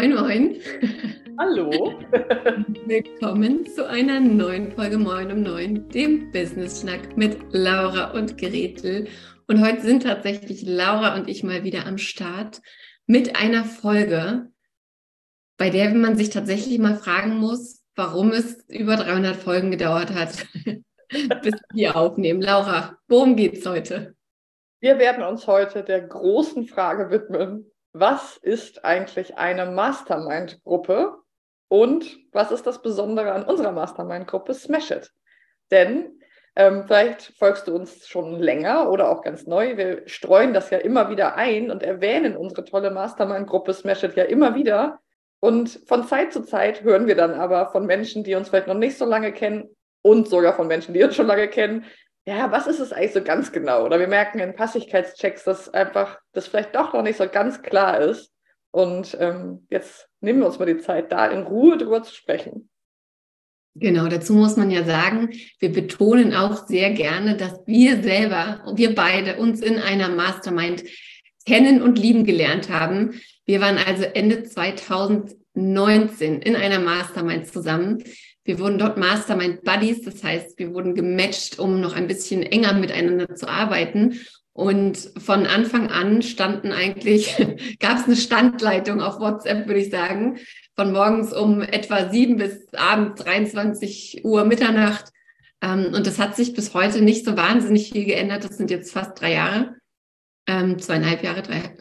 Moin, moin. Hallo. Willkommen zu einer neuen Folge Moin um Neun, dem Business Schnack mit Laura und Gretel. Und heute sind tatsächlich Laura und ich mal wieder am Start mit einer Folge, bei der man sich tatsächlich mal fragen muss, warum es über 300 Folgen gedauert hat, bis wir aufnehmen. Laura, worum geht's heute? Wir werden uns heute der großen Frage widmen, was ist eigentlich eine Mastermind-Gruppe und was ist das Besondere an unserer Mastermind-Gruppe Smash It? Denn ähm, vielleicht folgst du uns schon länger oder auch ganz neu. Wir streuen das ja immer wieder ein und erwähnen unsere tolle Mastermind-Gruppe Smash It ja immer wieder. Und von Zeit zu Zeit hören wir dann aber von Menschen, die uns vielleicht noch nicht so lange kennen und sogar von Menschen, die uns schon lange kennen, ja, was ist es eigentlich so ganz genau? Oder wir merken in Passigkeitschecks, dass einfach das vielleicht doch noch nicht so ganz klar ist. Und ähm, jetzt nehmen wir uns mal die Zeit, da in Ruhe drüber zu sprechen. Genau, dazu muss man ja sagen, wir betonen auch sehr gerne, dass wir selber, wir beide uns in einer Mastermind kennen und lieben gelernt haben. Wir waren also Ende 2019 in einer Mastermind zusammen. Wir wurden dort Mastermind Buddies, das heißt, wir wurden gematcht, um noch ein bisschen enger miteinander zu arbeiten. Und von Anfang an standen eigentlich, gab es eine Standleitung auf WhatsApp, würde ich sagen, von morgens um etwa sieben bis abends 23 Uhr Mitternacht. Ähm, und das hat sich bis heute nicht so wahnsinnig viel geändert. Das sind jetzt fast drei Jahre. Ähm, zweieinhalb Jahre, drei,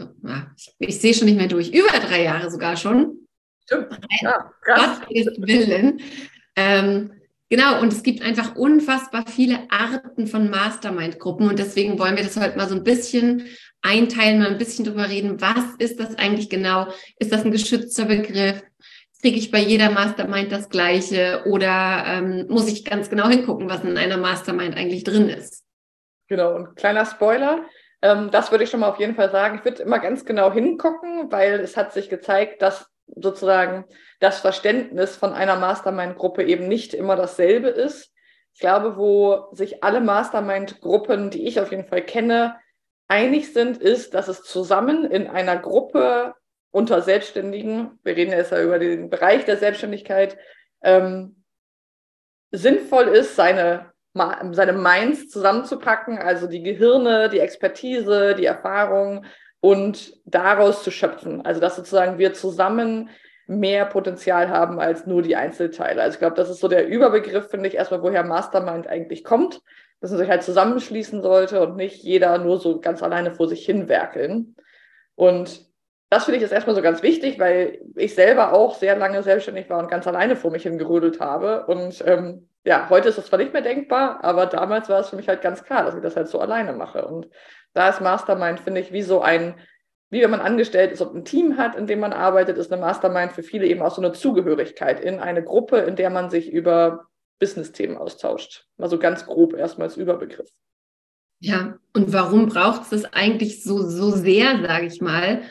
ich, ich sehe schon nicht mehr durch, über drei Jahre sogar schon. Stimmt. Ja, krass. Gottes Willen. Ähm, genau, und es gibt einfach unfassbar viele Arten von Mastermind-Gruppen und deswegen wollen wir das heute mal so ein bisschen einteilen, mal ein bisschen drüber reden, was ist das eigentlich genau? Ist das ein geschützter Begriff? Kriege ich bei jeder Mastermind das Gleiche oder ähm, muss ich ganz genau hingucken, was in einer Mastermind eigentlich drin ist? Genau, und kleiner Spoiler, ähm, das würde ich schon mal auf jeden Fall sagen. Ich würde immer ganz genau hingucken, weil es hat sich gezeigt, dass sozusagen das Verständnis von einer Mastermind-Gruppe eben nicht immer dasselbe ist. Ich glaube, wo sich alle Mastermind-Gruppen, die ich auf jeden Fall kenne, einig sind, ist, dass es zusammen in einer Gruppe unter Selbstständigen, wir reden jetzt ja über den Bereich der Selbstständigkeit, ähm, sinnvoll ist, seine, seine Minds zusammenzupacken, also die Gehirne, die Expertise, die Erfahrung und daraus zu schöpfen. Also dass sozusagen wir zusammen mehr Potenzial haben als nur die Einzelteile. Also ich glaube, das ist so der Überbegriff, finde ich, erstmal, woher Mastermind eigentlich kommt, dass man sich halt zusammenschließen sollte und nicht jeder nur so ganz alleine vor sich hin werkeln. Und das finde ich jetzt erstmal so ganz wichtig, weil ich selber auch sehr lange selbstständig war und ganz alleine vor mich hingerödelt habe. Und ähm, ja, heute ist das zwar nicht mehr denkbar, aber damals war es für mich halt ganz klar, dass ich das halt so alleine mache. Und da ist Mastermind, finde ich, wie so ein, wie wenn man angestellt ist und ein Team hat, in dem man arbeitet, ist eine Mastermind für viele eben auch so eine Zugehörigkeit in eine Gruppe, in der man sich über Business-Themen austauscht. Mal so ganz grob erstmal als Überbegriff. Ja, und warum braucht es das eigentlich so, so sehr, sage ich mal?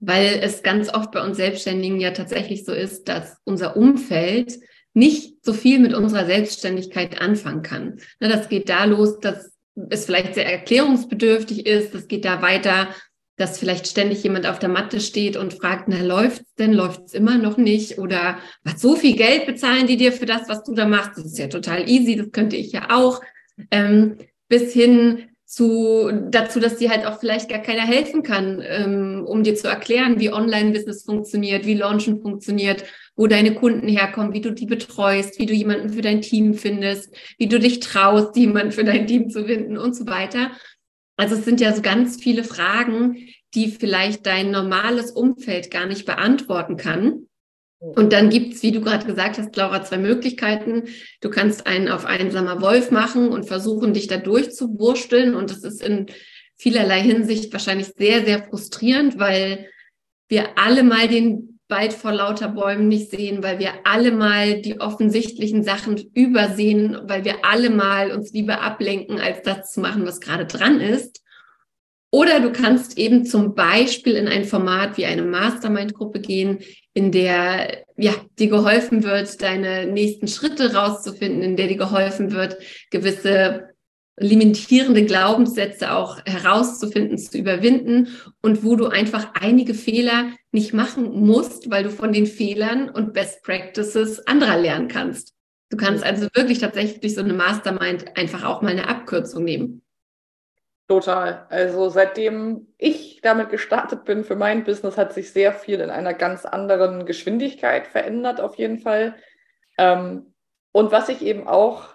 Weil es ganz oft bei uns Selbstständigen ja tatsächlich so ist, dass unser Umfeld nicht so viel mit unserer Selbstständigkeit anfangen kann. Das geht da los, dass es vielleicht sehr erklärungsbedürftig ist. Es geht da weiter, dass vielleicht ständig jemand auf der Matte steht und fragt, na, läuft's denn? Läuft's immer noch nicht? Oder was, so viel Geld bezahlen die dir für das, was du da machst? Das ist ja total easy, das könnte ich ja auch. Ähm, bis hin zu, dazu, dass dir halt auch vielleicht gar keiner helfen kann, ähm, um dir zu erklären, wie Online-Business funktioniert, wie Launchen funktioniert, wo deine Kunden herkommen, wie du die betreust, wie du jemanden für dein Team findest, wie du dich traust, jemanden für dein Team zu finden und so weiter. Also es sind ja so ganz viele Fragen, die vielleicht dein normales Umfeld gar nicht beantworten kann. Und dann gibt's, wie du gerade gesagt hast, Laura, zwei Möglichkeiten. Du kannst einen auf einsamer Wolf machen und versuchen, dich da durchzuwursteln. Und das ist in vielerlei Hinsicht wahrscheinlich sehr, sehr frustrierend, weil wir alle mal den Wald vor lauter Bäumen nicht sehen, weil wir alle mal die offensichtlichen Sachen übersehen, weil wir alle mal uns lieber ablenken, als das zu machen, was gerade dran ist. Oder du kannst eben zum Beispiel in ein Format wie eine Mastermind-Gruppe gehen, in der ja, dir geholfen wird, deine nächsten Schritte rauszufinden, in der dir geholfen wird, gewisse limitierende Glaubenssätze auch herauszufinden, zu überwinden und wo du einfach einige Fehler nicht machen musst, weil du von den Fehlern und Best Practices anderer lernen kannst. Du kannst also wirklich tatsächlich durch so eine Mastermind einfach auch mal eine Abkürzung nehmen. Total. Also seitdem ich damit gestartet bin für mein Business, hat sich sehr viel in einer ganz anderen Geschwindigkeit verändert, auf jeden Fall. Ähm, und was ich eben auch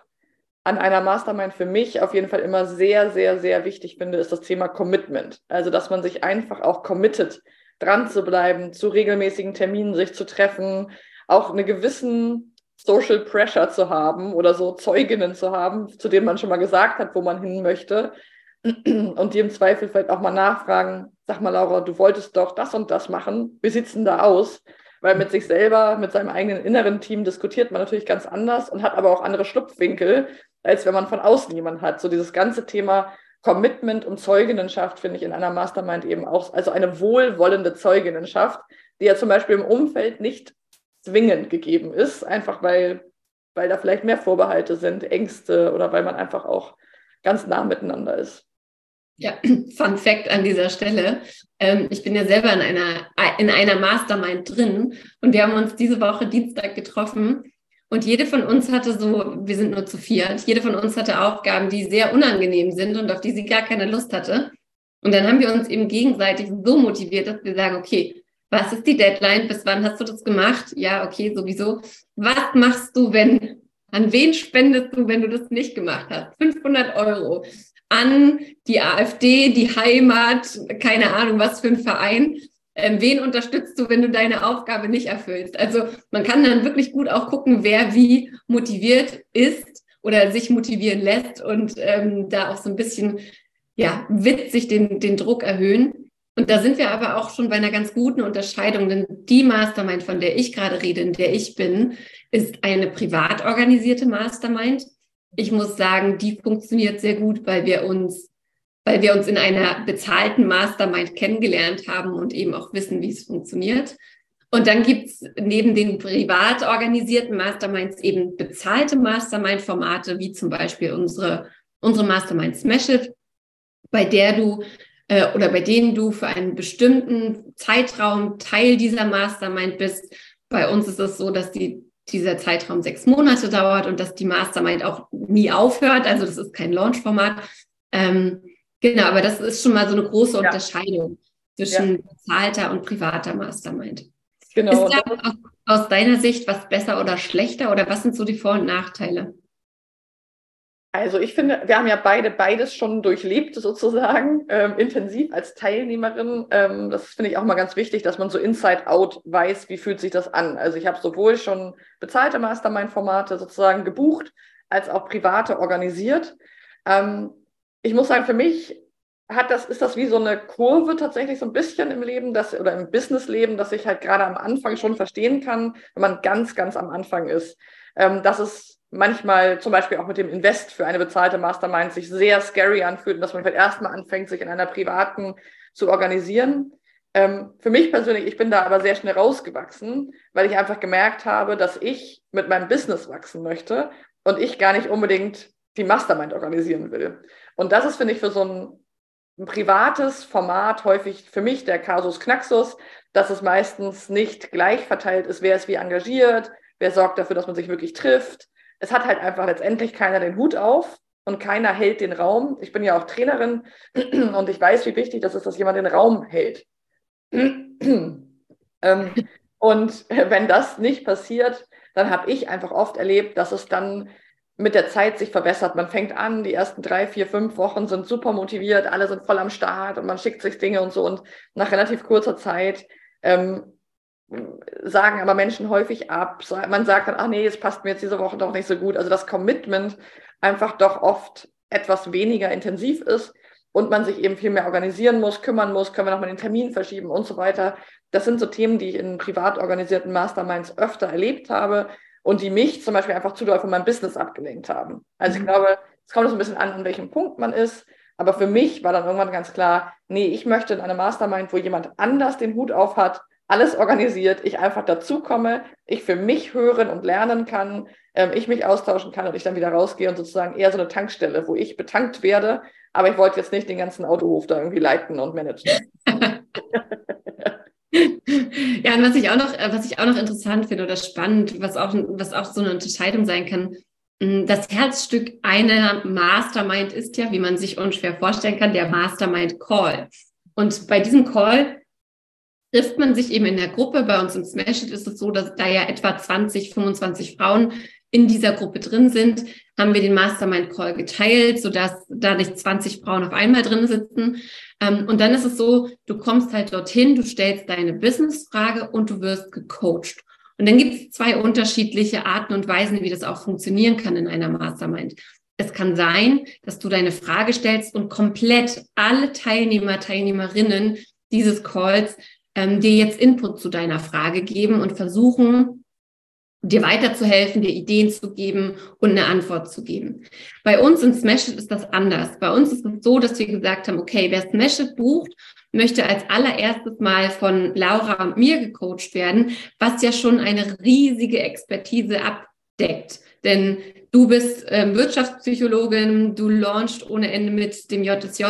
an einer Mastermind für mich auf jeden Fall immer sehr, sehr, sehr wichtig finde, ist das Thema Commitment. Also, dass man sich einfach auch committet, dran zu bleiben, zu regelmäßigen Terminen sich zu treffen, auch einen gewissen Social Pressure zu haben oder so Zeuginnen zu haben, zu denen man schon mal gesagt hat, wo man hin möchte. Und die im Zweifel vielleicht auch mal nachfragen, sag mal, Laura, du wolltest doch das und das machen. Wie sieht's denn da aus? Weil mit sich selber, mit seinem eigenen inneren Team diskutiert man natürlich ganz anders und hat aber auch andere Schlupfwinkel, als wenn man von außen jemanden hat. So dieses ganze Thema Commitment und Zeuginnenschaft finde ich in einer Mastermind eben auch, also eine wohlwollende Zeuginnenschaft, die ja zum Beispiel im Umfeld nicht zwingend gegeben ist, einfach weil, weil da vielleicht mehr Vorbehalte sind, Ängste oder weil man einfach auch ganz nah miteinander ist. Ja, Fun Fact an dieser Stelle. Ähm, ich bin ja selber in einer, in einer Mastermind drin und wir haben uns diese Woche Dienstag getroffen und jede von uns hatte so, wir sind nur zu viert, jede von uns hatte Aufgaben, die sehr unangenehm sind und auf die sie gar keine Lust hatte. Und dann haben wir uns eben gegenseitig so motiviert, dass wir sagen, okay, was ist die Deadline? Bis wann hast du das gemacht? Ja, okay, sowieso. Was machst du, wenn, an wen spendest du, wenn du das nicht gemacht hast? 500 Euro an die AfD, die Heimat, keine Ahnung, was für ein Verein ähm, wen unterstützt du, wenn du deine Aufgabe nicht erfüllst? Also man kann dann wirklich gut auch gucken, wer wie motiviert ist oder sich motivieren lässt und ähm, da auch so ein bisschen ja witzig den, den Druck erhöhen. Und da sind wir aber auch schon bei einer ganz guten Unterscheidung, denn die Mastermind, von der ich gerade rede, in der ich bin, ist eine privat organisierte Mastermind. Ich muss sagen, die funktioniert sehr gut, weil wir uns weil wir uns in einer bezahlten Mastermind kennengelernt haben und eben auch wissen, wie es funktioniert. Und dann gibt's neben den privat organisierten Masterminds eben bezahlte Mastermind-Formate, wie zum Beispiel unsere, unsere Mastermind Smash It, bei der du äh, oder bei denen du für einen bestimmten Zeitraum Teil dieser Mastermind bist. Bei uns ist es so, dass die, dieser Zeitraum sechs Monate dauert und dass die Mastermind auch nie aufhört. Also das ist kein Launch-Format. Ähm, Genau, aber das ist schon mal so eine große ja. Unterscheidung zwischen ja. bezahlter und privater Mastermind. Genau. Ist da aus, aus, deiner Sicht was besser oder schlechter oder was sind so die Vor- und Nachteile? Also ich finde, wir haben ja beide beides schon durchlebt sozusagen, ähm, intensiv als Teilnehmerin. Ähm, das finde ich auch mal ganz wichtig, dass man so inside-out weiß, wie fühlt sich das an. Also ich habe sowohl schon bezahlte Mastermind-Formate sozusagen gebucht, als auch private organisiert. Ähm, ich muss sagen, für mich hat das, ist das wie so eine Kurve tatsächlich so ein bisschen im Leben, dass, oder im Businessleben, dass ich halt gerade am Anfang schon verstehen kann, wenn man ganz, ganz am Anfang ist, ähm, dass es manchmal zum Beispiel auch mit dem Invest für eine bezahlte Mastermind sich sehr scary anfühlt und dass man vielleicht erstmal anfängt, sich in einer privaten zu organisieren. Ähm, für mich persönlich, ich bin da aber sehr schnell rausgewachsen, weil ich einfach gemerkt habe, dass ich mit meinem Business wachsen möchte und ich gar nicht unbedingt die Mastermind organisieren will. Und das ist, finde ich, für so ein, ein privates Format häufig für mich der Kasus Knaxus, dass es meistens nicht gleich verteilt ist, wer ist wie engagiert, wer sorgt dafür, dass man sich wirklich trifft. Es hat halt einfach letztendlich keiner den Hut auf und keiner hält den Raum. Ich bin ja auch Trainerin und ich weiß, wie wichtig das ist, dass jemand den Raum hält. ähm, und wenn das nicht passiert, dann habe ich einfach oft erlebt, dass es dann mit der Zeit sich verbessert. Man fängt an, die ersten drei, vier, fünf Wochen sind super motiviert, alle sind voll am Start und man schickt sich Dinge und so. Und nach relativ kurzer Zeit ähm, sagen aber Menschen häufig ab. Man sagt dann, ach nee, es passt mir jetzt diese Woche doch nicht so gut. Also das Commitment einfach doch oft etwas weniger intensiv ist und man sich eben viel mehr organisieren muss, kümmern muss, können wir nochmal den Termin verschieben und so weiter. Das sind so Themen, die ich in privat organisierten Masterminds öfter erlebt habe, und die mich zum Beispiel einfach zu doll von meinem Business abgelenkt haben. Also ich mhm. glaube, es kommt so ein bisschen an, an welchem Punkt man ist. Aber für mich war dann irgendwann ganz klar, nee, ich möchte in eine Mastermind, wo jemand anders den Hut auf hat alles organisiert, ich einfach dazukomme, ich für mich hören und lernen kann, ähm, ich mich austauschen kann und ich dann wieder rausgehe und sozusagen eher so eine Tankstelle, wo ich betankt werde, aber ich wollte jetzt nicht den ganzen Autohof da irgendwie leiten und managen. ja, und was ich auch noch, äh, was ich auch noch interessant finde oder spannend, was auch, was auch so eine Unterscheidung sein kann, mm, das Herzstück einer Mastermind ist ja, wie man sich unschwer vorstellen kann, der Mastermind Call. Und bei diesem Call trifft man sich eben in der Gruppe. Bei uns im Smash ist es so, dass da ja etwa 20, 25 Frauen in dieser Gruppe drin sind, haben wir den Mastermind Call geteilt, sodass da nicht 20 Frauen auf einmal drin sitzen. Ähm, und dann ist es so, du kommst halt dorthin, du stellst deine Businessfrage und du wirst gecoacht. Und dann gibt es zwei unterschiedliche Arten und Weisen, wie das auch funktionieren kann in einer Mastermind. Es kann sein, dass du deine Frage stellst und komplett alle Teilnehmer, Teilnehmerinnen dieses Calls ähm, dir jetzt Input zu deiner Frage geben und versuchen, dir weiterzuhelfen, dir Ideen zu geben und eine Antwort zu geben. Bei uns in Smashit ist das anders. Bei uns ist es so, dass wir gesagt haben, okay, wer Smashit bucht, möchte als allererstes mal von Laura und mir gecoacht werden, was ja schon eine riesige Expertise abdeckt. Denn du bist ähm, Wirtschaftspsychologin, du launchst ohne Ende mit dem JSJ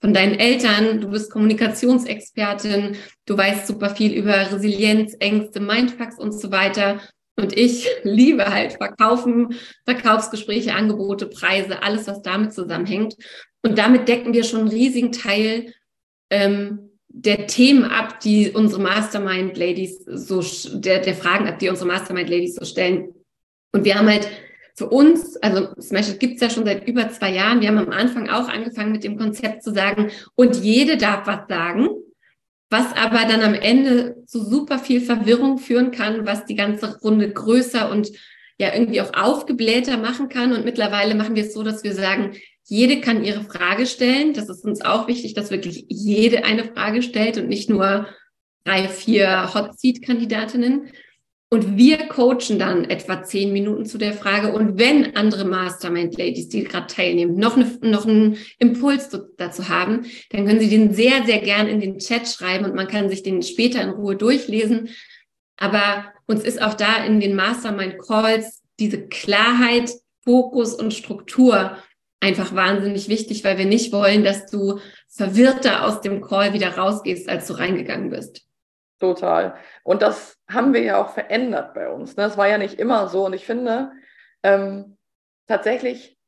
von deinen Eltern, du bist Kommunikationsexpertin, du weißt super viel über Resilienz, Ängste, Mindfucks und so weiter. Und ich liebe halt Verkaufen, Verkaufsgespräche, Angebote, Preise, alles, was damit zusammenhängt. Und damit decken wir schon einen riesigen Teil ähm, der Themen ab, die unsere Mastermind-Ladies so, der, der Fragen ab, die unsere Mastermind-Ladies so stellen. Und wir haben halt für uns, also Smash It gibt es ja schon seit über zwei Jahren. Wir haben am Anfang auch angefangen mit dem Konzept zu sagen, und jede darf was sagen was aber dann am Ende zu super viel Verwirrung führen kann, was die ganze Runde größer und ja irgendwie auch aufgeblähter machen kann. Und mittlerweile machen wir es so, dass wir sagen, jede kann ihre Frage stellen. Das ist uns auch wichtig, dass wirklich jede eine Frage stellt und nicht nur drei, vier Hot Seat Kandidatinnen. Und wir coachen dann etwa zehn Minuten zu der Frage. Und wenn andere Mastermind-Ladies, die gerade teilnehmen, noch, eine, noch einen Impuls dazu haben, dann können sie den sehr, sehr gern in den Chat schreiben und man kann sich den später in Ruhe durchlesen. Aber uns ist auch da in den Mastermind-Calls diese Klarheit, Fokus und Struktur einfach wahnsinnig wichtig, weil wir nicht wollen, dass du verwirrter aus dem Call wieder rausgehst, als du reingegangen bist. Total. Und das haben wir ja auch verändert bei uns. Das ne? war ja nicht immer so. Und ich finde ähm, tatsächlich,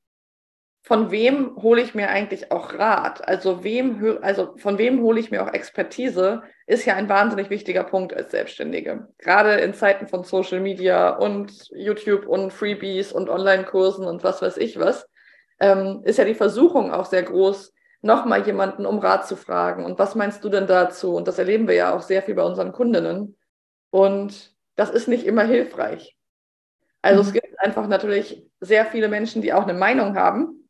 von wem hole ich mir eigentlich auch Rat? Also, wem, also von wem hole ich mir auch Expertise, ist ja ein wahnsinnig wichtiger Punkt als Selbstständige. Gerade in Zeiten von Social Media und YouTube und Freebies und Online-Kursen und was weiß ich was, ähm, ist ja die Versuchung auch sehr groß, nochmal jemanden um Rat zu fragen. Und was meinst du denn dazu? Und das erleben wir ja auch sehr viel bei unseren Kundinnen. Und das ist nicht immer hilfreich. Also mhm. es gibt einfach natürlich sehr viele Menschen, die auch eine Meinung haben.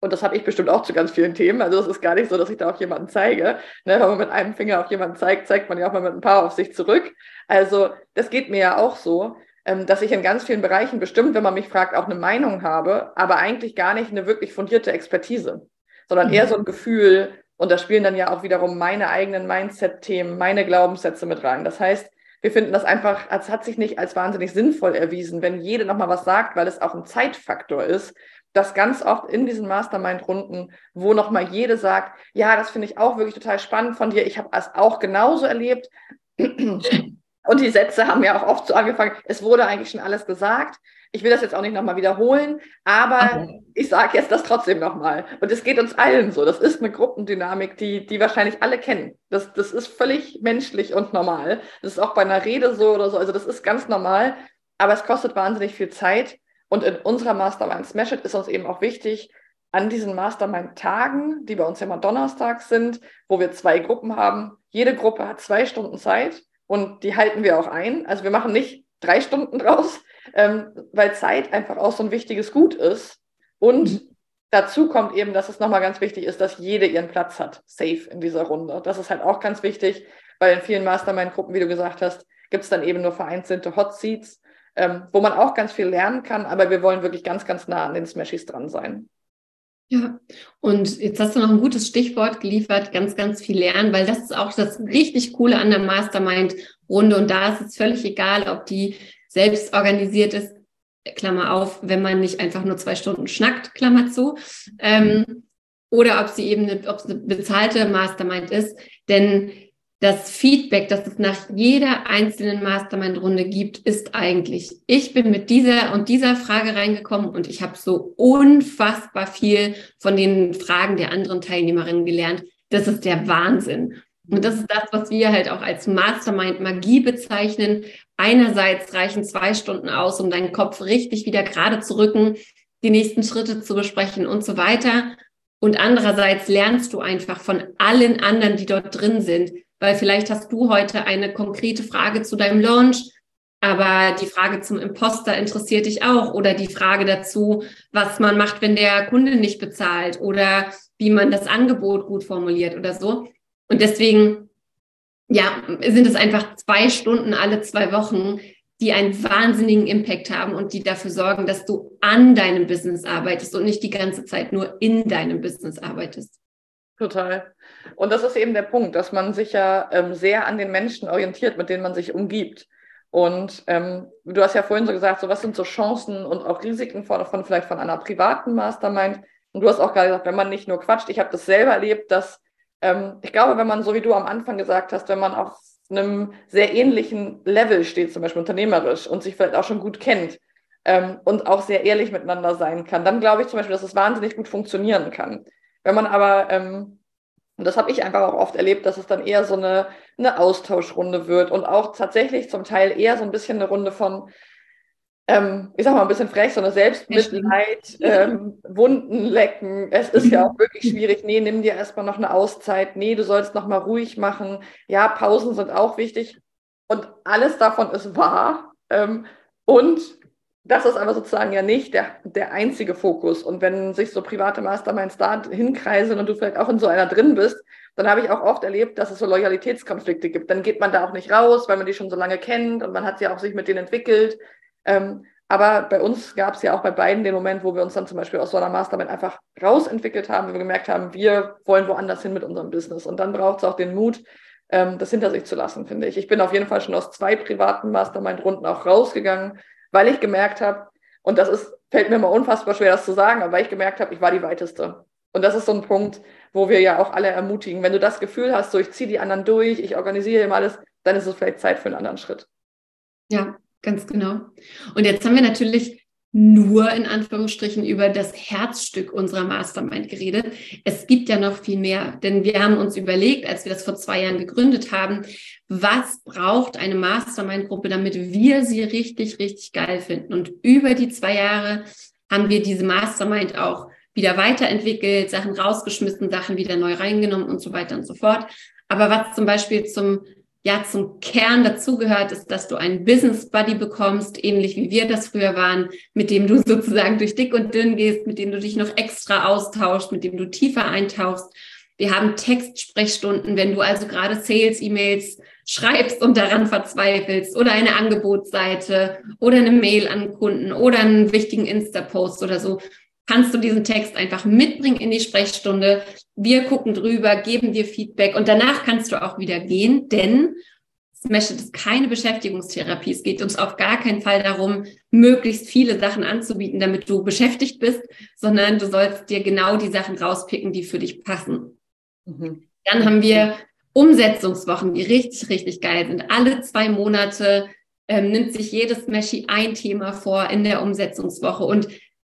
Und das habe ich bestimmt auch zu ganz vielen Themen. Also es ist gar nicht so, dass ich da auf jemanden zeige. Ne, wenn man mit einem Finger auf jemanden zeigt, zeigt man ja auch mal mit ein paar auf sich zurück. Also das geht mir ja auch so, ähm, dass ich in ganz vielen Bereichen bestimmt, wenn man mich fragt, auch eine Meinung habe, aber eigentlich gar nicht eine wirklich fundierte Expertise sondern eher mhm. so ein Gefühl. Und da spielen dann ja auch wiederum meine eigenen Mindset-Themen, meine Glaubenssätze mit rein. Das heißt, wir finden das einfach, es hat sich nicht als wahnsinnig sinnvoll erwiesen, wenn jede nochmal was sagt, weil es auch ein Zeitfaktor ist, dass ganz oft in diesen Mastermind-Runden, wo nochmal jede sagt, ja, das finde ich auch wirklich total spannend von dir, ich habe es auch genauso erlebt. Und die Sätze haben ja auch oft so angefangen, es wurde eigentlich schon alles gesagt. Ich will das jetzt auch nicht nochmal wiederholen, aber okay. ich sage jetzt das trotzdem nochmal. Und es geht uns allen so. Das ist eine Gruppendynamik, die, die wahrscheinlich alle kennen. Das, das ist völlig menschlich und normal. Das ist auch bei einer Rede so oder so. Also das ist ganz normal, aber es kostet wahnsinnig viel Zeit. Und in unserer Mastermind Smash It ist uns eben auch wichtig, an diesen Mastermind-Tagen, die bei uns ja immer donnerstags sind, wo wir zwei Gruppen haben. Jede Gruppe hat zwei Stunden Zeit und die halten wir auch ein. Also wir machen nicht drei Stunden draus, ähm, weil Zeit einfach auch so ein wichtiges Gut ist. Und mhm. dazu kommt eben, dass es nochmal ganz wichtig ist, dass jede ihren Platz hat, safe in dieser Runde. Das ist halt auch ganz wichtig, weil in vielen Mastermind-Gruppen, wie du gesagt hast, gibt es dann eben nur vereinzelte Hot Seats, ähm, wo man auch ganz viel lernen kann, aber wir wollen wirklich ganz, ganz nah an den Smashies dran sein. Ja, und jetzt hast du noch ein gutes Stichwort geliefert, ganz, ganz viel lernen, weil das ist auch das richtig Coole an der Mastermind-Runde. Und da ist es völlig egal, ob die selbst organisiert ist, Klammer auf, wenn man nicht einfach nur zwei Stunden schnackt, Klammer zu, ähm, oder ob sie eben eine, ob es eine bezahlte Mastermind ist. Denn das Feedback, das es nach jeder einzelnen Mastermind-Runde gibt, ist eigentlich, ich bin mit dieser und dieser Frage reingekommen und ich habe so unfassbar viel von den Fragen der anderen Teilnehmerinnen gelernt. Das ist der Wahnsinn. Und das ist das, was wir halt auch als Mastermind-Magie bezeichnen. Einerseits reichen zwei Stunden aus, um deinen Kopf richtig wieder gerade zu rücken, die nächsten Schritte zu besprechen und so weiter. Und andererseits lernst du einfach von allen anderen, die dort drin sind weil vielleicht hast du heute eine konkrete Frage zu deinem Launch, aber die Frage zum Imposter interessiert dich auch oder die Frage dazu, was man macht, wenn der Kunde nicht bezahlt oder wie man das Angebot gut formuliert oder so. Und deswegen, ja, sind es einfach zwei Stunden alle zwei Wochen, die einen wahnsinnigen Impact haben und die dafür sorgen, dass du an deinem Business arbeitest und nicht die ganze Zeit nur in deinem Business arbeitest. Total. Und das ist eben der Punkt, dass man sich ja ähm, sehr an den Menschen orientiert, mit denen man sich umgibt. Und ähm, du hast ja vorhin so gesagt, so was sind so Chancen und auch Risiken von, von vielleicht von einer privaten Mastermind. Und du hast auch gerade gesagt, wenn man nicht nur quatscht, ich habe das selber erlebt, dass ähm, ich glaube, wenn man, so wie du am Anfang gesagt hast, wenn man auf einem sehr ähnlichen Level steht, zum Beispiel unternehmerisch und sich vielleicht auch schon gut kennt ähm, und auch sehr ehrlich miteinander sein kann, dann glaube ich zum Beispiel, dass es wahnsinnig gut funktionieren kann. Wenn man aber, ähm, und das habe ich einfach auch oft erlebt, dass es dann eher so eine, eine Austauschrunde wird und auch tatsächlich zum Teil eher so ein bisschen eine Runde von, ähm, ich sag mal ein bisschen frech, so eine Selbstmitleid, ähm, Wunden lecken. Es ist ja auch wirklich schwierig. Nee, nimm dir erstmal noch eine Auszeit. Nee, du sollst noch mal ruhig machen. Ja, Pausen sind auch wichtig. Und alles davon ist wahr. Ähm, und das ist aber sozusagen ja nicht der, der einzige Fokus. Und wenn sich so private Masterminds da hinkreisen und du vielleicht auch in so einer drin bist, dann habe ich auch oft erlebt, dass es so Loyalitätskonflikte gibt. Dann geht man da auch nicht raus, weil man die schon so lange kennt und man hat ja auch sich mit denen entwickelt. Ähm, aber bei uns gab es ja auch bei beiden den Moment, wo wir uns dann zum Beispiel aus so einer Mastermind einfach rausentwickelt haben, wo wir gemerkt haben, wir wollen woanders hin mit unserem Business. Und dann braucht es auch den Mut, ähm, das hinter sich zu lassen, finde ich. Ich bin auf jeden Fall schon aus zwei privaten Mastermind-Runden auch rausgegangen, weil ich gemerkt habe, und das ist, fällt mir immer unfassbar schwer, das zu sagen, aber weil ich gemerkt habe, ich war die weiteste. Und das ist so ein Punkt, wo wir ja auch alle ermutigen. Wenn du das Gefühl hast, so ich ziehe die anderen durch, ich organisiere immer alles, dann ist es vielleicht Zeit für einen anderen Schritt. Ja, ganz genau. Und jetzt haben wir natürlich nur in Anführungsstrichen über das Herzstück unserer Mastermind geredet. Es gibt ja noch viel mehr, denn wir haben uns überlegt, als wir das vor zwei Jahren gegründet haben, was braucht eine Mastermind-Gruppe, damit wir sie richtig, richtig geil finden. Und über die zwei Jahre haben wir diese Mastermind auch wieder weiterentwickelt, Sachen rausgeschmissen, Sachen wieder neu reingenommen und so weiter und so fort. Aber was zum Beispiel zum ja zum Kern dazugehört, ist, dass du einen Business Buddy bekommst, ähnlich wie wir das früher waren, mit dem du sozusagen durch dick und dünn gehst, mit dem du dich noch extra austauschst, mit dem du tiefer eintauchst. Wir haben Textsprechstunden, wenn du also gerade Sales-E-Mails schreibst und daran verzweifelst oder eine Angebotsseite oder eine Mail an Kunden oder einen wichtigen Insta-Post oder so kannst du diesen Text einfach mitbringen in die Sprechstunde. Wir gucken drüber, geben dir Feedback und danach kannst du auch wieder gehen, denn Smash ist keine Beschäftigungstherapie. Es geht uns auf gar keinen Fall darum, möglichst viele Sachen anzubieten, damit du beschäftigt bist, sondern du sollst dir genau die Sachen rauspicken, die für dich passen. Mhm. Dann haben wir Umsetzungswochen, die richtig, richtig geil sind. Alle zwei Monate ähm, nimmt sich jedes Smashy ein Thema vor in der Umsetzungswoche und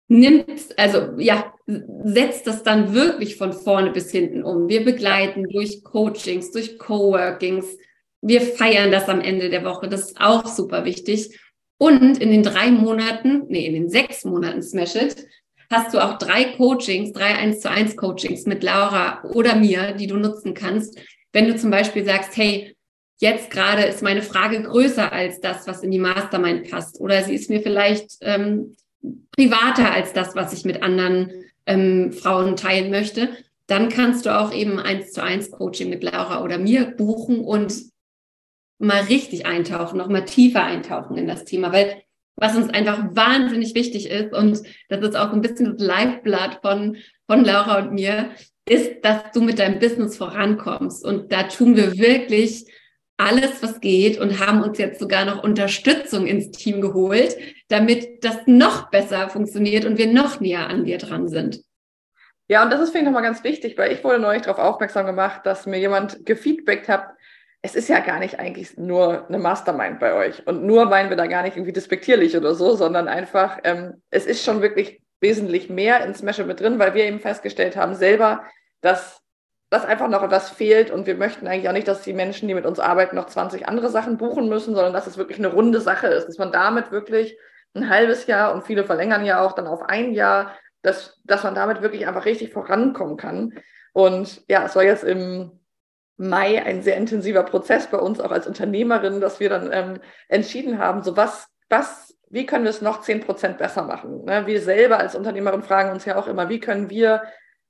nimmt, also ja, setzt das dann wirklich von vorne bis hinten um. Wir begleiten durch Coachings, durch Coworkings. Wir feiern das am Ende der Woche. Das ist auch super wichtig. Und in den drei Monaten, nee, in den sechs Monaten Smash It, hast du auch drei Coachings, drei 1 zu 1 Coachings mit Laura oder mir, die du nutzen kannst. Wenn du zum Beispiel sagst, hey, jetzt gerade ist meine Frage größer als das, was in die Mastermind passt. Oder sie ist mir vielleicht ähm, privater als das, was ich mit anderen ähm, Frauen teilen möchte, dann kannst du auch eben eins zu eins Coaching mit Laura oder mir buchen und mal richtig eintauchen, noch mal tiefer eintauchen in das Thema, weil was uns einfach wahnsinnig wichtig ist und das ist auch ein bisschen das Lifeblood von von Laura und mir, ist, dass du mit deinem Business vorankommst. Und da tun wir wirklich alles, was geht und haben uns jetzt sogar noch Unterstützung ins Team geholt, damit das noch besser funktioniert und wir noch näher an dir dran sind. Ja, und das ist, finde ich, nochmal ganz wichtig, weil ich wurde neulich darauf aufmerksam gemacht, dass mir jemand gefeedbackt hat, es ist ja gar nicht eigentlich nur eine Mastermind bei euch. Und nur meinen wir da gar nicht irgendwie despektierlich oder so, sondern einfach, ähm, es ist schon wirklich wesentlich mehr in Smasher mit drin, weil wir eben festgestellt haben selber, dass dass einfach noch etwas fehlt und wir möchten eigentlich auch nicht, dass die Menschen, die mit uns arbeiten, noch 20 andere Sachen buchen müssen, sondern dass es wirklich eine runde Sache ist, dass man damit wirklich ein halbes Jahr und viele verlängern ja auch dann auf ein Jahr, dass, dass man damit wirklich einfach richtig vorankommen kann. Und ja, es war jetzt im Mai ein sehr intensiver Prozess bei uns, auch als Unternehmerin, dass wir dann ähm, entschieden haben, so was, was, wie können wir es noch 10 Prozent besser machen? Ne? Wir selber als Unternehmerin fragen uns ja auch immer, wie können wir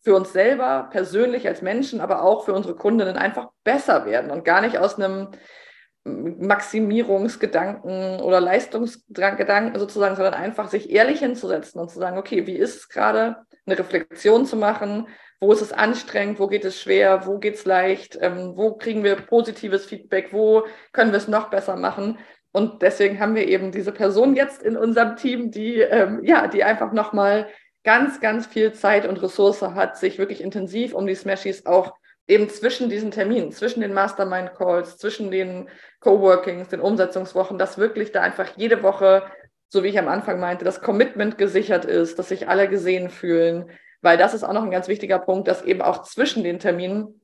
für uns selber persönlich als Menschen, aber auch für unsere Kundinnen einfach besser werden und gar nicht aus einem Maximierungsgedanken oder Leistungsgedanken sozusagen, sondern einfach sich ehrlich hinzusetzen und zu sagen, okay, wie ist es gerade, eine Reflexion zu machen, wo ist es anstrengend, wo geht es schwer, wo geht es leicht, ähm, wo kriegen wir positives Feedback, wo können wir es noch besser machen. Und deswegen haben wir eben diese Person jetzt in unserem Team, die ähm, ja, die einfach nochmal ganz, ganz viel Zeit und Ressource hat, sich wirklich intensiv um die Smashies auch eben zwischen diesen Terminen, zwischen den Mastermind-Calls, zwischen den Coworkings, den Umsetzungswochen, dass wirklich da einfach jede Woche, so wie ich am Anfang meinte, das Commitment gesichert ist, dass sich alle gesehen fühlen, weil das ist auch noch ein ganz wichtiger Punkt, dass eben auch zwischen den Terminen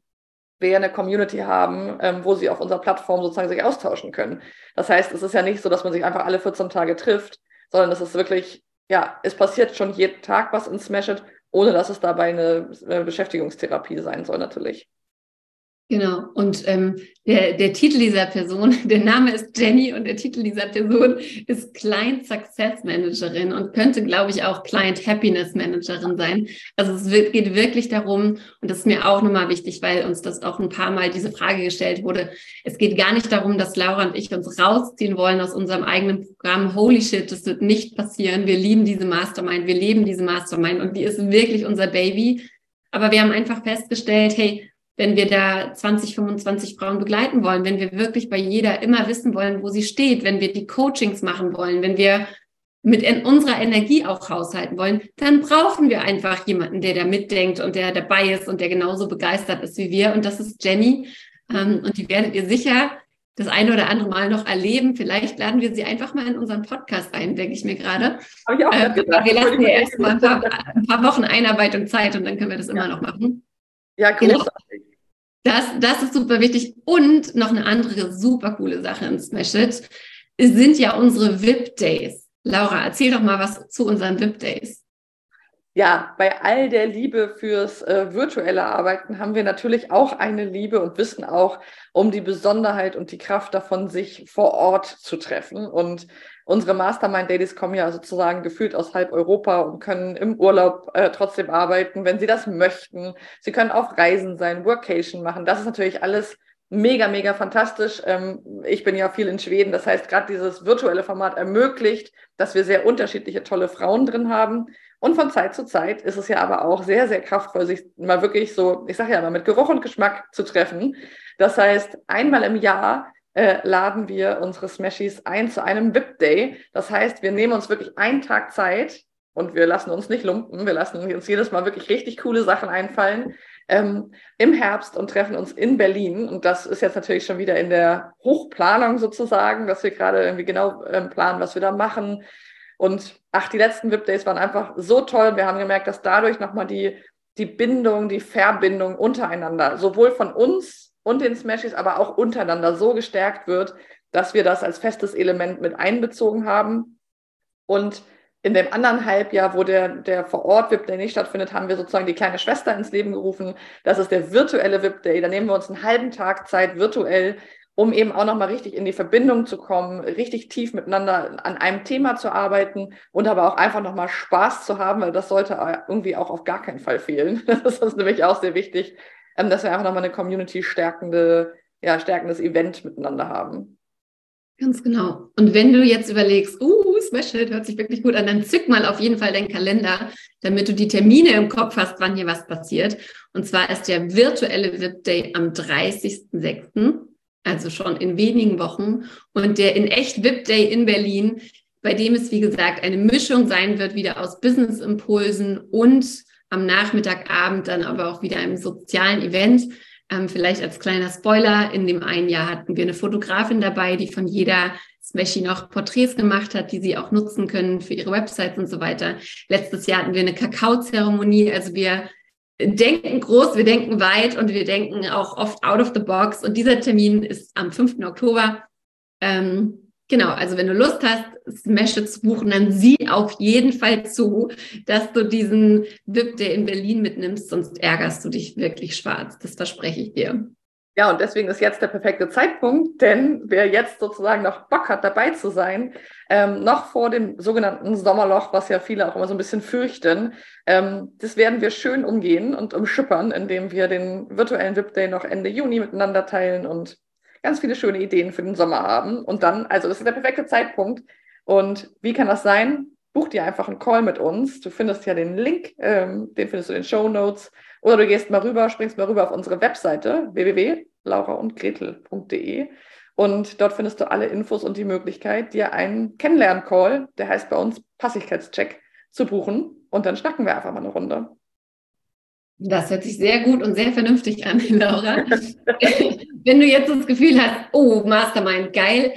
wir eine Community haben, ähm, wo sie auf unserer Plattform sozusagen sich austauschen können. Das heißt, es ist ja nicht so, dass man sich einfach alle 14 Tage trifft, sondern es ist wirklich ja, es passiert schon jeden Tag was in Smash ohne dass es dabei eine, eine Beschäftigungstherapie sein soll, natürlich. Genau. Und ähm, der, der Titel dieser Person, der Name ist Jenny und der Titel dieser Person ist Client Success Managerin und könnte, glaube ich, auch Client Happiness Managerin sein. Also es wird, geht wirklich darum, und das ist mir auch nochmal wichtig, weil uns das auch ein paar Mal diese Frage gestellt wurde. Es geht gar nicht darum, dass Laura und ich uns rausziehen wollen aus unserem eigenen Programm. Holy shit, das wird nicht passieren. Wir lieben diese Mastermind, wir leben diese Mastermind und die ist wirklich unser Baby. Aber wir haben einfach festgestellt, hey, wenn wir da 20, 25 Frauen begleiten wollen, wenn wir wirklich bei jeder immer wissen wollen, wo sie steht, wenn wir die Coachings machen wollen, wenn wir mit unserer Energie auch haushalten wollen, dann brauchen wir einfach jemanden, der da mitdenkt und der dabei ist und der genauso begeistert ist wie wir. Und das ist Jenny. Ähm, und die werdet ihr sicher das eine oder andere Mal noch erleben. Vielleicht laden wir sie einfach mal in unseren Podcast ein, denke ich mir gerade. Habe ich auch äh, Wir lassen ja erst mal ein paar, ein paar, Wochen Einarbeitung Zeit und dann können wir das immer noch machen. Ja, genau. großartig. Genau. Das, das ist super wichtig. Und noch eine andere super coole Sache in Smash It sind ja unsere VIP Days. Laura, erzähl doch mal was zu unseren VIP Days. Ja, bei all der Liebe fürs äh, virtuelle Arbeiten haben wir natürlich auch eine Liebe und wissen auch um die Besonderheit und die Kraft davon, sich vor Ort zu treffen. Und unsere Mastermind-Ladies kommen ja sozusagen gefühlt aus halb Europa und können im Urlaub äh, trotzdem arbeiten, wenn sie das möchten. Sie können auf Reisen sein, Workation machen. Das ist natürlich alles mega, mega fantastisch. Ähm, ich bin ja viel in Schweden. Das heißt, gerade dieses virtuelle Format ermöglicht, dass wir sehr unterschiedliche, tolle Frauen drin haben. Und von Zeit zu Zeit ist es ja aber auch sehr, sehr kraftvoll, sich mal wirklich so, ich sage ja immer, mit Geruch und Geschmack zu treffen. Das heißt, einmal im Jahr äh, laden wir unsere Smashies ein zu einem VIP-Day. Das heißt, wir nehmen uns wirklich einen Tag Zeit und wir lassen uns nicht lumpen. Wir lassen uns jedes Mal wirklich richtig coole Sachen einfallen ähm, im Herbst und treffen uns in Berlin. Und das ist jetzt natürlich schon wieder in der Hochplanung sozusagen, dass wir gerade irgendwie genau ähm, planen, was wir da machen. Und ach, die letzten VIP-Days waren einfach so toll. Wir haben gemerkt, dass dadurch nochmal die, die Bindung, die Verbindung untereinander, sowohl von uns und den Smashes, aber auch untereinander so gestärkt wird, dass wir das als festes Element mit einbezogen haben. Und in dem anderen Halbjahr, wo der, der vor Ort VIP Day nicht stattfindet, haben wir sozusagen die kleine Schwester ins Leben gerufen. Das ist der virtuelle VIP Day. Da nehmen wir uns einen halben Tag Zeit virtuell, um eben auch nochmal richtig in die Verbindung zu kommen, richtig tief miteinander an einem Thema zu arbeiten und aber auch einfach nochmal Spaß zu haben, weil das sollte irgendwie auch auf gar keinen Fall fehlen. Das ist nämlich auch sehr wichtig, ähm, dass wir einfach nochmal eine Community stärkende, ja, stärkendes Event miteinander haben. Ganz genau. Und wenn du jetzt überlegst, uh, It, hört sich wirklich gut an. Dann zück mal auf jeden Fall deinen Kalender, damit du die Termine im Kopf hast, wann hier was passiert. Und zwar ist der virtuelle VIP Day am 30.06., also schon in wenigen Wochen. Und der in echt VIP Day in Berlin, bei dem es, wie gesagt, eine Mischung sein wird, wieder aus Business-Impulsen und am Nachmittagabend dann aber auch wieder einem sozialen Event. Ähm, vielleicht als kleiner Spoiler, in dem einen Jahr hatten wir eine Fotografin dabei, die von jeder Smashy noch Porträts gemacht hat, die sie auch nutzen können für ihre Websites und so weiter. Letztes Jahr hatten wir eine Kakaozeremonie. Also wir denken groß, wir denken weit und wir denken auch oft out of the box. Und dieser Termin ist am 5. Oktober. Ähm, Genau, also wenn du Lust hast, Smash zu buchen, dann sieh auf jeden Fall zu, dass du diesen VIP Day in Berlin mitnimmst, sonst ärgerst du dich wirklich schwarz. Das verspreche ich dir. Ja, und deswegen ist jetzt der perfekte Zeitpunkt, denn wer jetzt sozusagen noch Bock hat, dabei zu sein, ähm, noch vor dem sogenannten Sommerloch, was ja viele auch immer so ein bisschen fürchten, ähm, das werden wir schön umgehen und umschippern, indem wir den virtuellen VIP Day noch Ende Juni miteinander teilen und ganz viele schöne Ideen für den Sommer haben. Und dann, also das ist der perfekte Zeitpunkt. Und wie kann das sein? Buch dir einfach einen Call mit uns. Du findest ja den Link, ähm, den findest du in den Show Notes. Oder du gehst mal rüber, springst mal rüber auf unsere Webseite www.lauraundgretel.de und dort findest du alle Infos und die Möglichkeit, dir einen Kennenlern-Call, der heißt bei uns Passigkeitscheck, zu buchen. Und dann schnacken wir einfach mal eine Runde. Das hört sich sehr gut und sehr vernünftig an, Laura. Wenn du jetzt das Gefühl hast, oh, Mastermind, geil,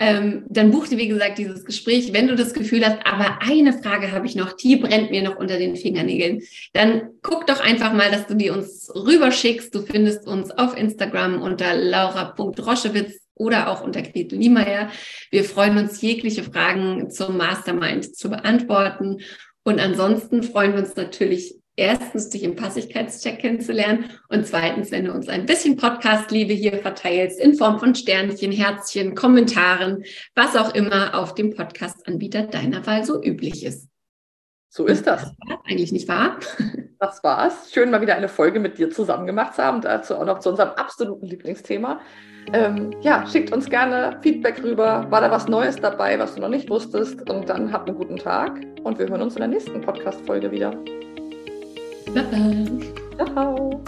ähm, dann buch dir, wie gesagt, dieses Gespräch. Wenn du das Gefühl hast, aber eine Frage habe ich noch, die brennt mir noch unter den Fingernägeln, dann guck doch einfach mal, dass du die uns rüberschickst. Du findest uns auf Instagram unter laura.roschewitz oder auch unter Gretel Niemeyer. Wir freuen uns, jegliche Fragen zum Mastermind zu beantworten. Und ansonsten freuen wir uns natürlich erstens dich im Passigkeitscheck kennenzulernen und zweitens, wenn du uns ein bisschen Podcast-Liebe hier verteilst in Form von Sternchen, Herzchen, Kommentaren, was auch immer auf dem Podcast-Anbieter deiner Wahl so üblich ist. So ist das. das eigentlich nicht wahr? Das war's. Schön, mal wieder eine Folge mit dir zusammen gemacht zu haben. Dazu auch noch zu unserem absoluten Lieblingsthema. Ähm, ja, schickt uns gerne Feedback rüber. War da was Neues dabei, was du noch nicht wusstest? Und dann habt einen guten Tag und wir hören uns in der nächsten Podcast-Folge wieder. Bye-bye. Ciao.